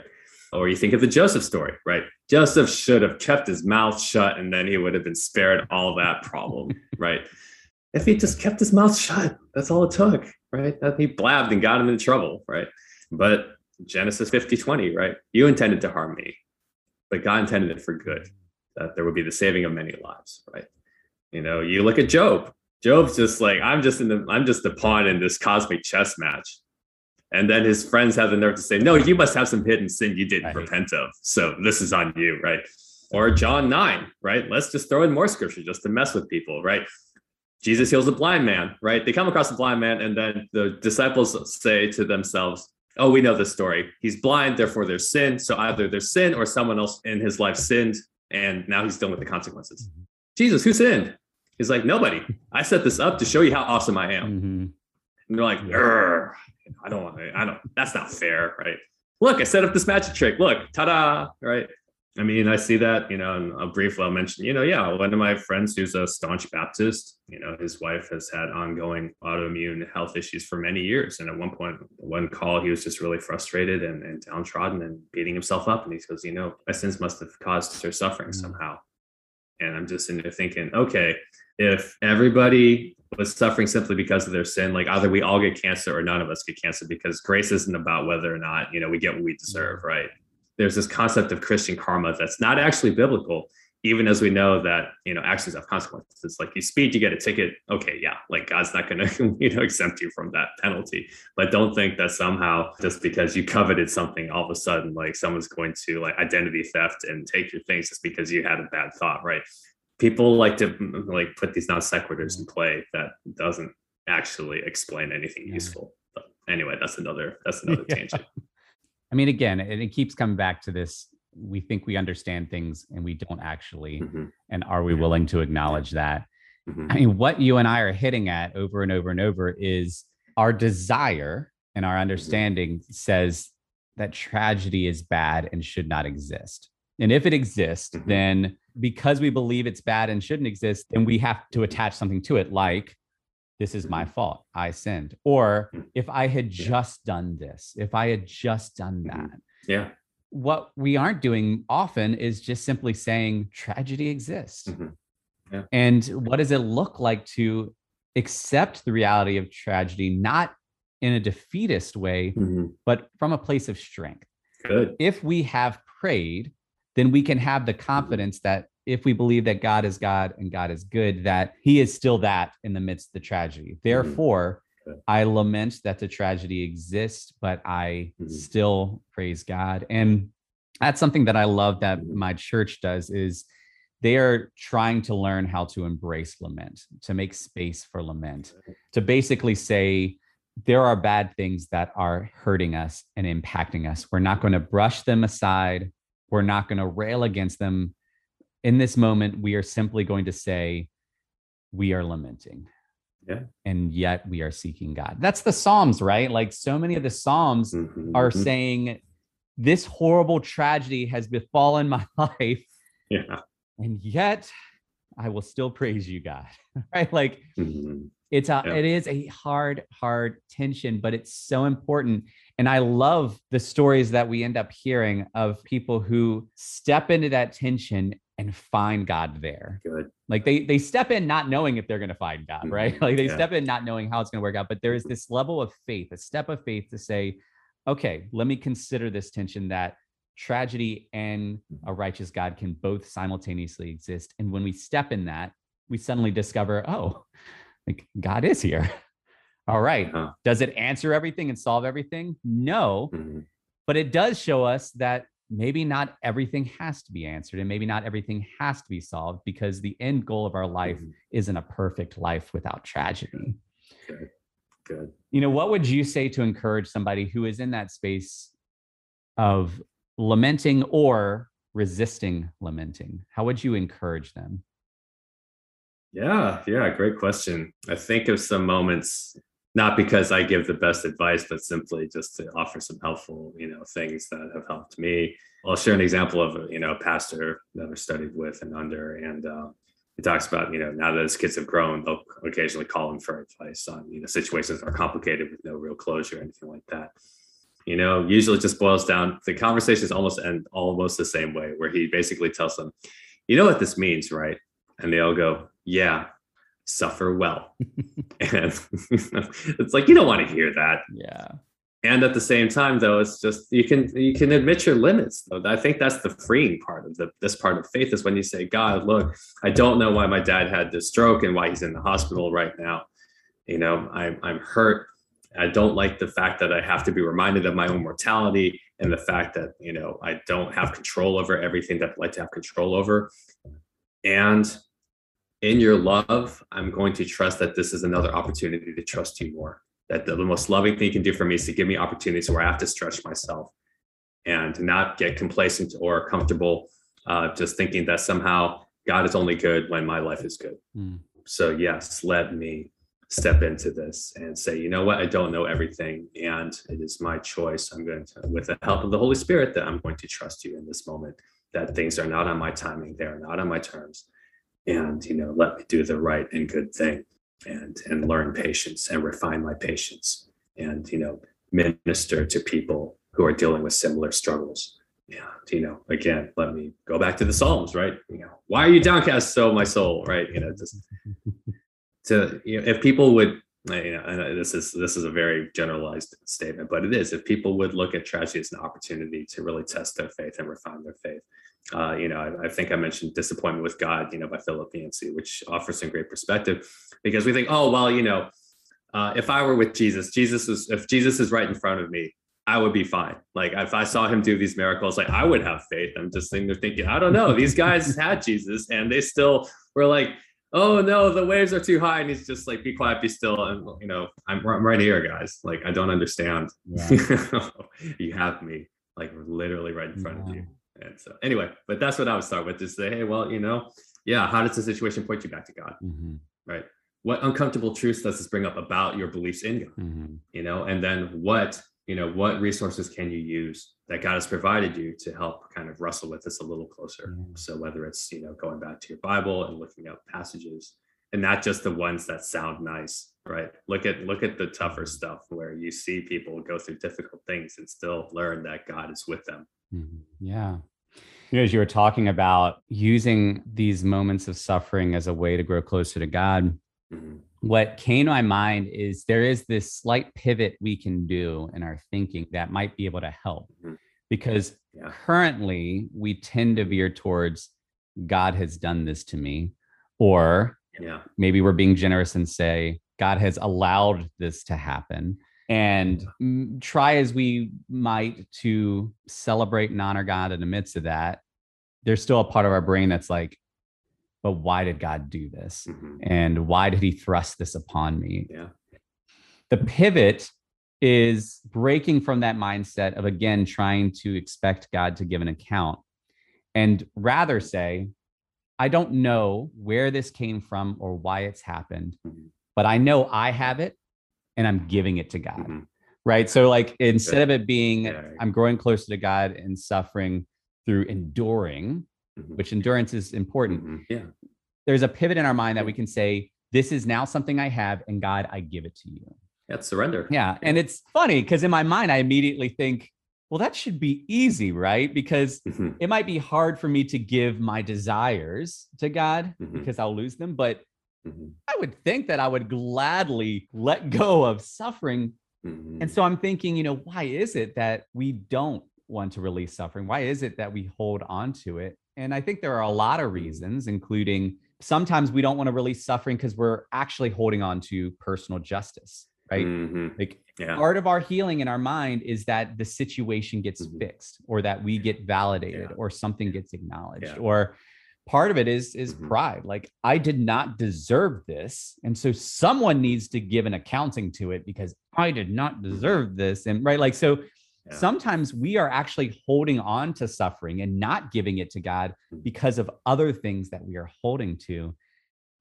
B: Or you think of the Joseph story, right? Joseph should have kept his mouth shut, and then he would have been spared all that problem, right? If he just kept his mouth shut, that's all it took, right? That he blabbed and got him into trouble, right? But Genesis 50 20, right? You intended to harm me, but God intended it for good, that there would be the saving of many lives, right? You know, you look at Job. Job's just like, I'm just in the, I'm just a pawn in this cosmic chess match. And then his friends have the nerve to say, No, you must have some hidden sin you didn't repent of. So this is on you, right? Or John 9, right? Let's just throw in more scripture just to mess with people, right? Jesus heals a blind man, right? They come across a blind man, and then the disciples say to themselves, Oh, we know this story. He's blind, therefore there's sin. So either there's sin or someone else in his life sinned, and now he's dealing with the consequences. Mm-hmm. Jesus, who sinned? He's like, Nobody. I set this up to show you how awesome I am. Mm-hmm. And they're like, I don't want to, I don't, that's not fair, right? Look, I set up this magic trick. Look, ta da, right? I mean, I see that, you know, and I'll briefly I'll mention, you know, yeah, one of my friends who's a staunch Baptist, you know, his wife has had ongoing autoimmune health issues for many years. And at one point, one call, he was just really frustrated and, and downtrodden and beating himself up. And he goes, you know, my sins must have caused her suffering mm-hmm. somehow. And I'm just in there thinking, okay, if everybody was suffering simply because of their sin, like either we all get cancer or none of us get cancer because grace isn't about whether or not, you know, we get what we deserve, right? There's this concept of Christian karma that's not actually biblical, even as we know that you know actions have consequences. Like you speed, you get a ticket. Okay, yeah, like God's not going to you know exempt you from that penalty. But don't think that somehow just because you coveted something, all of a sudden like someone's going to like identity theft and take your things just because you had a bad thought, right? People like to like put these non sequiturs in play that doesn't actually explain anything yeah. useful. But anyway, that's another that's another yeah. tangent.
A: I mean, again, it, it keeps coming back to this. We think we understand things and we don't actually. Mm-hmm. And are we willing to acknowledge that? Mm-hmm. I mean, what you and I are hitting at over and over and over is our desire. and our understanding says that tragedy is bad and should not exist. And if it exists,
B: Mhm.
A: then because we believe it's bad and shouldn't exist, then we have to attach something to it, like, this is my fault. I sinned. Or
B: Mhm.
A: if I had just done this, if I had just done
B: Mhm.
A: that.
B: Yeah.
A: What we aren't doing often is just simply saying tragedy exists.
B: Mhm. Yeah.
A: And what does it look like to accept the reality of tragedy, not in a defeatist way,
B: Mhm.
A: but from a place of strength?
B: Good.
A: if we have prayed, then we can have the confidence that if we believe that God is God and God is good, that He is still that in the midst of the tragedy. Therefore,
B: Good.
A: I lament that the tragedy exists, but I
B: Mhm.
A: still praise God. And that's something that I love that
B: Mhm.
A: my church does is they are trying to learn how to embrace lament, to make space for lament, to basically say, there are bad things that are hurting us and impacting us. We're not going to brush them aside. We're not going to rail against them. In this moment, we are simply going to say, we are lamenting.
B: Yeah.
A: And yet we are seeking God. That's the Psalms, right? Like so many of the Psalms
B: Mhm.
A: are
B: Mhm.
A: saying, this horrible tragedy has befallen my life.
B: Yeah.
A: And yet I will still praise you, God. right? Like
B: Mhm.
A: it's a
B: Yeah.
A: it is a hard hard tension but it's so important and i love the stories that we end up hearing of people who step into that tension and find god there
B: Good.
A: like they they step in not knowing if they're going to find god right
B: Mhm.
A: like they
B: Yeah.
A: step in not knowing how it's going to work out but there is this level of faith a step of faith to say okay let me consider this tension that tragedy and a righteous god can both simultaneously exist and when we step in that we suddenly discover oh like god is here all right
B: Uh-huh.
A: does it answer everything and solve everything no
B: Mhm.
A: but it does show us that maybe not everything has to be answered and maybe not everything has to be solved because the end goal of our life
B: Mhm.
A: isn't a perfect life without tragedy
B: Good. Good.
A: you know what would you say to encourage somebody who is in that space of lamenting or resisting lamenting how would you encourage them
B: Yeah, yeah, great question. I think of some moments, not because I give the best advice, but simply just to offer some helpful, you know, things that have helped me. I'll share an example of, you know, a pastor that I studied with and under, and uh, he talks about, you know, now that his kids have grown, they'll occasionally call him for advice on, you know, situations that are complicated with no real closure or anything like that. You know, usually it just boils down. The conversations almost end almost the same way, where he basically tells them, "You know what this means, right?" And they all go, "Yeah, suffer well." and it's like you don't want to hear that.
A: Yeah.
B: And at the same time though it's just you can you can admit your limits though. I think that's the freeing part of the, this part of faith is when you say god look i don't know why my dad had this stroke and why he's in the hospital right now. You know i'm, I'm hurt. I don't like the fact that i have to be reminded of my own mortality and the fact that you know i don't have control over everything that i'd like to have control over. And in your love i'm going to trust that this is another opportunity to trust you more that the, the most loving thing you can do for me is to give me opportunities where I have to stretch myself and not get complacent or comfortable, uh, just thinking that somehow God is only good when my life is good.
A: Mm.
B: So, yes, let me step into this and say, you know what, I don't know everything, and it is my choice. I'm going to, with the help of the Holy Spirit, that I'm going to trust you in this moment, that things are not on my timing, they are not on my terms. And, you know, let me do the right and good thing and and learn patience and refine my patience and you know minister to people who are dealing with similar struggles. And you know again let me go back to the psalms right? You know why are you downcast so my soul? Right? You know just to you know if people would uh, you know and uh, this is this is a very generalized statement but it is if people would look at tragedy as an opportunity to really test their faith and refine their faith uh, you know, I, I, think I mentioned Disappointment with God, you know, by Philip Yancey, which offers some great perspective because we think, oh, well, you know, uh, if I were with Jesus, Jesus is, if Jesus is right in front of me, I would be fine. Like if I saw him do these miracles, like I would have faith. I'm just thinking, thinking I don't know. These guys had Jesus and they still were like, oh no, the waves are too high. And he's just like, be quiet, be still. And, you know, I'm, I'm right here, guys. Like, I don't understand.
A: Yeah.
B: you have me like literally right in front yeah. of you. And so anyway, but that's what I would start with to say, hey, well, you know, yeah, how does the situation point you back to God?
A: Mm-hmm.
B: Right. what uncomfortable truths does this bring up about your beliefs in God? Mm-hmm. You know, and then what you know what resources can you use that god has provided you to help kind of wrestle with this a little closer mm. so whether it's you know going back to your bible and looking up passages and not just the ones that sound nice right look at look at the tougher stuff where you see people go through difficult things and still learn that god is with them
A: mm-hmm. yeah you know, as you were talking about using these moments of suffering as a way to grow closer to god mm-hmm what came to my mind is there is this slight pivot we can do in our thinking that might be able to help mm-hmm. because yeah. currently we tend to veer towards God has done this to me, or yeah. maybe we're being generous and say, God has allowed this to happen. And try as we might to celebrate and honor God in the midst of that, there's still a part of our brain that's like, but why did God do this? Mm-hmm. And why did he thrust this upon me?
B: Yeah.
A: The pivot is breaking from that mindset of again trying to expect God to give an account and rather say, I don't know where this came from or why it's happened, mm-hmm. but I know I have it and I'm giving it to God. Mm-hmm. Right. So, like, instead of it being. I'm growing closer to God and suffering through enduring, mm-hmm. which endurance is important.
B: Mm-hmm. Yeah.
A: There's a pivot in our mind that we can say, this is now something I have, and God, I give it to you.
B: That's surrender.
A: Yeah. And it's funny because in my mind, I immediately think, well, that should be easy, right? Because mm-hmm. it might be hard for me to give my desires to God mm-hmm. because I'll lose them. But mm-hmm. I would think that I would gladly let go of suffering. Mm-hmm. And so I'm thinking, you know, why is it that we don't want to release suffering? Why is it that we hold on to it? And I think there are a lot of reasons, including sometimes we don't want to release suffering because we're actually holding on to personal justice, right? Mm-hmm. Like yeah. part of our healing in our mind is that the situation gets mm-hmm. fixed or that we get validated yeah. or something gets acknowledged yeah. or part of it is is mm-hmm. pride like i did not deserve this and so someone needs to give an accounting to it because i did not mm-hmm. deserve this and right like so Sometimes we are actually holding on to suffering and not giving it to God hmm. because of other things that we are holding to.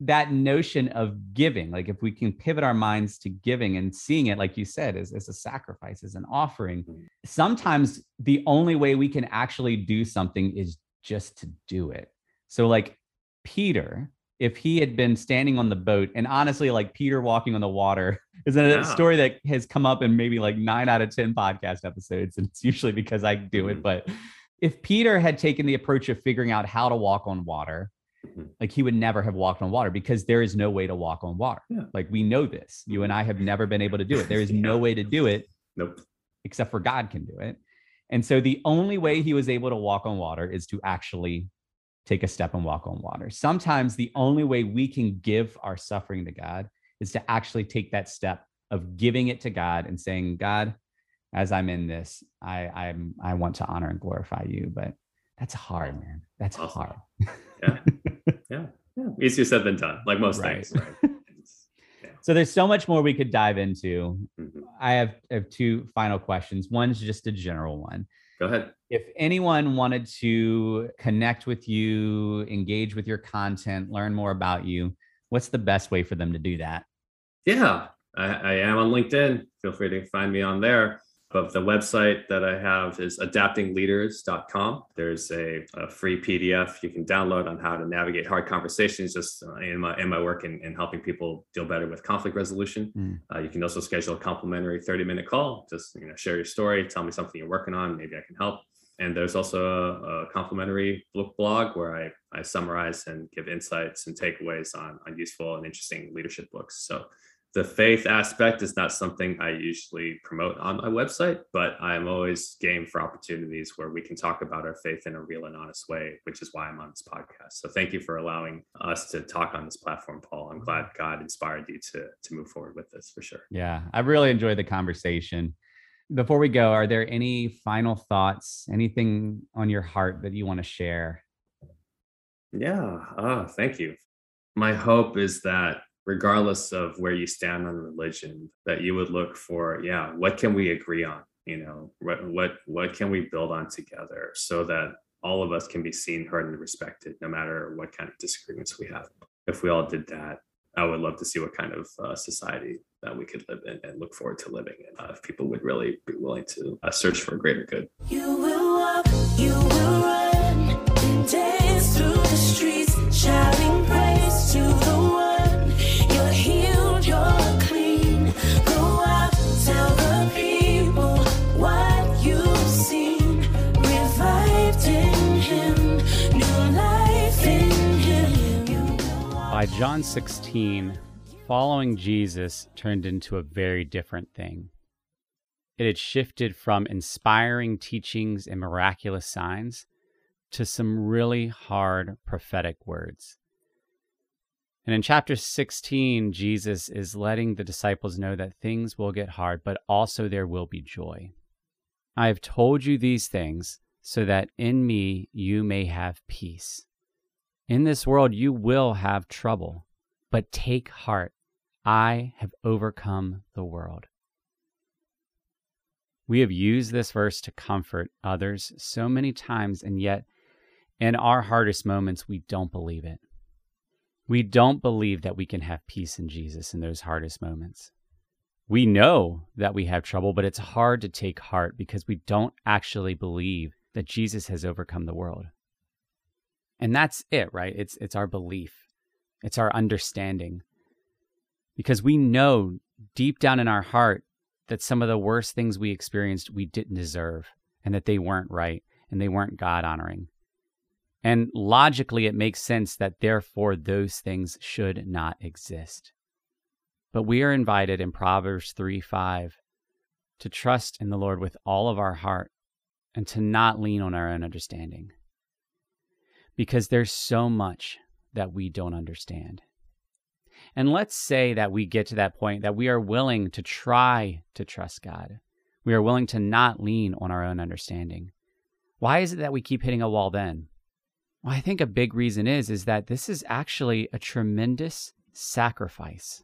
A: That notion of giving, like if we can pivot our minds to giving and seeing it, like you said, as, as a sacrifice, as an offering, hmm. sometimes the only way we can actually do something is just to do it. So, like Peter, if he had been standing on the boat and honestly like peter walking on the water is a yeah. story that has come up in maybe like nine out of ten podcast episodes and it's usually because i do mm-hmm. it but if peter had taken the approach of figuring out how to walk on water mm-hmm. like he would never have walked on water because there is no way to walk on water yeah. like we know this you and i have never been able to do it there is yeah. no way to do it
B: nope
A: except for god can do it and so the only way he was able to walk on water is to actually take a step and walk on water. Sometimes the only way we can give our suffering to God is to actually take that step of giving it to God and saying, God, as I'm in this, I I'm I want to honor and glorify you. But that's hard, man. That's awesome. hard.
B: yeah. yeah. Yeah. Easier said than done, like most right. things. Right.
A: So there's so much more we could dive into. Mm-hmm. I have, I have two final questions. One's just a general one.
B: Go ahead.
A: If anyone wanted to connect with you, engage with your content, learn more about you, what's the best way for them to do that?
B: Yeah, I, I am on LinkedIn. Feel free to find me on there. But the website that I have is adaptingleaders.com. There's a, a, free PDF you can download on how to navigate hard conversations just uh, in my, in my work in, in helping people deal better with conflict resolution. Mm. Uh, you can also schedule a complimentary 30 minute call. Just you know, share your story, tell me something you're working on. Maybe I can help. And there's also a, a complimentary book blog where I, I summarize and give insights and takeaways on, on useful and interesting leadership books. So the faith aspect is not something I usually promote on my website, but I'm always game for opportunities where we can talk about our faith in a real and honest way, which is why I'm on this podcast. So thank you for allowing us to talk on this platform, Paul. I'm glad God inspired you to to move forward with this for sure.
A: Yeah, I really enjoyed the conversation. Before we go, are there any final thoughts, anything on your heart that you want to share?
B: Yeah, oh, thank you. My hope is that regardless of where you stand on religion, that you would look for, yeah, what can we agree on? You know, what what what can we build on together so that all of us can be seen, heard, and respected, no matter what kind of disagreements we have. If we all did that,
A: I would love to see what kind of uh, society that we could live in and look forward to living in uh, if people would really be willing to uh, search for a greater good. You will walk, you will run, through the streets, shouting John 16, following Jesus turned into a very different thing. It had shifted from inspiring teachings and miraculous signs to some really hard prophetic words. And in chapter 16, Jesus is letting the disciples know that things will get hard, but also there will be joy. I have told you these things so that in me you may have peace. In this world you will have trouble, but take heart. I have overcome the world. We have used this verse to comfort others so many times, and yet in our hardest moments, we don't believe it. We don't believe that we can have peace in Jesus in those hardest moments. We know that we have trouble, but it's hard to take heart because we don't actually believe that Jesus has overcome the world. And that's it, right? It's it's our belief. It's our understanding because we know deep down in our heart that some of the worst things we experienced we didn't deserve and that they weren't right and they weren't God honoring. And logically, it makes sense that therefore those things should not exist. But we are invited in Proverbs 3 5 to trust in the Lord with all of our heart and to not lean on our own understanding. Because there's so much that we don't understand. And let's say that we get to that point that we are willing to try to trust God. We are willing to not lean on our own understanding. Why is it that we keep hitting a wall then? Well, I think a big reason is is that this is actually a tremendous sacrifice.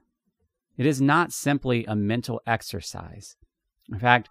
A: It is not simply a mental exercise. In fact,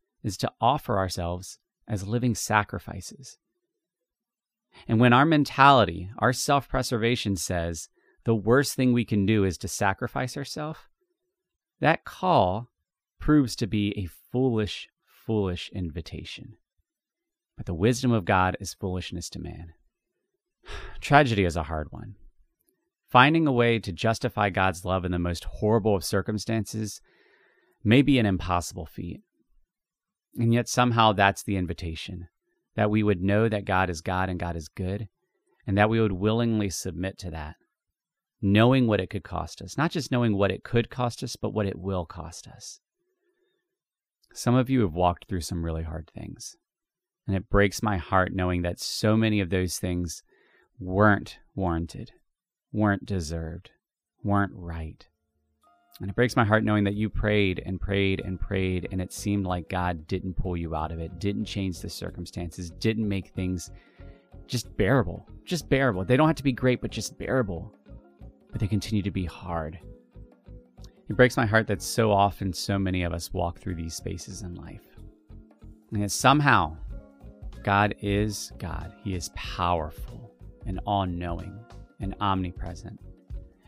A: is to offer ourselves as living sacrifices. And when our mentality, our self preservation says the worst thing we can do is to sacrifice ourselves, that call proves to be a foolish, foolish invitation. But the wisdom of God is foolishness to man. Tragedy is a hard one. Finding a way to justify God's love in the most horrible of circumstances may be an impossible feat. And yet, somehow, that's the invitation that we would know that God is God and God is good, and that we would willingly submit to that, knowing what it could cost us. Not just knowing what it could cost us, but what it will cost us. Some of you have walked through some really hard things, and it breaks my heart knowing that so many of those things weren't warranted, weren't deserved, weren't right. And it breaks my heart knowing that you prayed and prayed and prayed, and it seemed like God didn't pull you out of it, didn't change the circumstances, didn't make things just bearable. Just bearable. They don't have to be great, but just bearable. But they continue to be hard. It breaks my heart that so often so many of us walk through these spaces in life. And that somehow God is God. He is powerful and all knowing and omnipresent.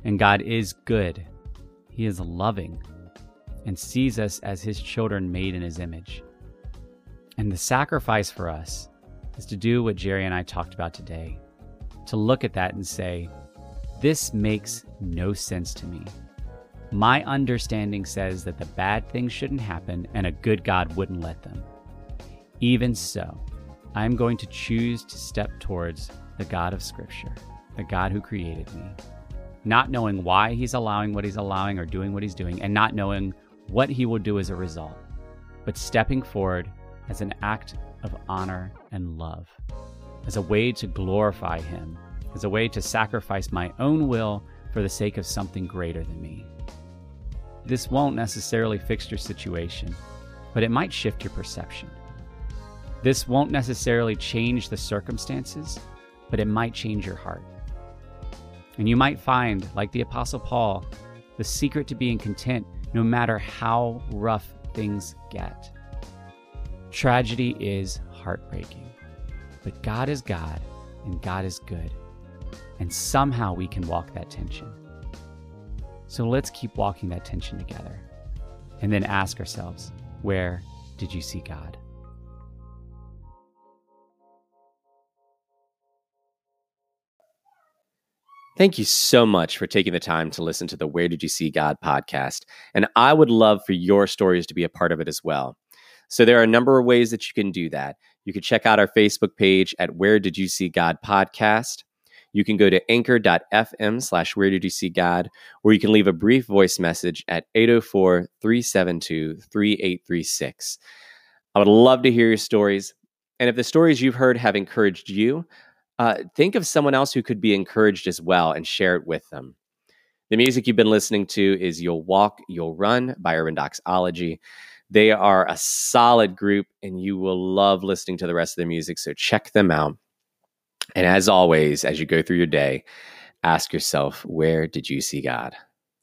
A: And God is good he is loving and sees us as his children made in his image. And the sacrifice for us is to do what Jerry and I talked about today to look at that and say, This makes no sense to me. My understanding says that the bad things shouldn't happen and a good God wouldn't let them. Even so, I am going to choose to step towards the God of Scripture, the God who created me, not knowing why he's allowing what he's allowing or doing what he's doing, and not knowing what he will do as a result, but stepping forward as an act of honor and love, as a way to glorify him, as a way to sacrifice my own will for the sake of something greater than me. this won't necessarily fix your situation, but it might shift your perception. This won't necessarily change the circumstances, but it might change your heart. And you might find, like the Apostle Paul, the secret to being content no matter how rough things get. Tragedy is heartbreaking, but God is God and God is good. And somehow we can walk that tension. So let's keep walking that tension together and then ask ourselves where did you see God?
C: Thank you so much for taking the time to listen to the Where Did You See God podcast. And I would love for your stories to be a part of it as well. So there are a number of ways that you can do that. You can check out our Facebook page at Where Did You See God podcast. You can go to anchor.fm slash Where Did You See God, or you can leave a brief voice message at 804 372 3836. I would love to hear your stories. And if the stories you've heard have encouraged you, uh, think of someone else who could be encouraged as well and share it with them. The music you've been listening to is You'll Walk, You'll Run by Urban Doxology. They are a solid group, and you will love listening to the rest of the music. So check them out. And as always, as you go through your day, ask yourself, where did you see God?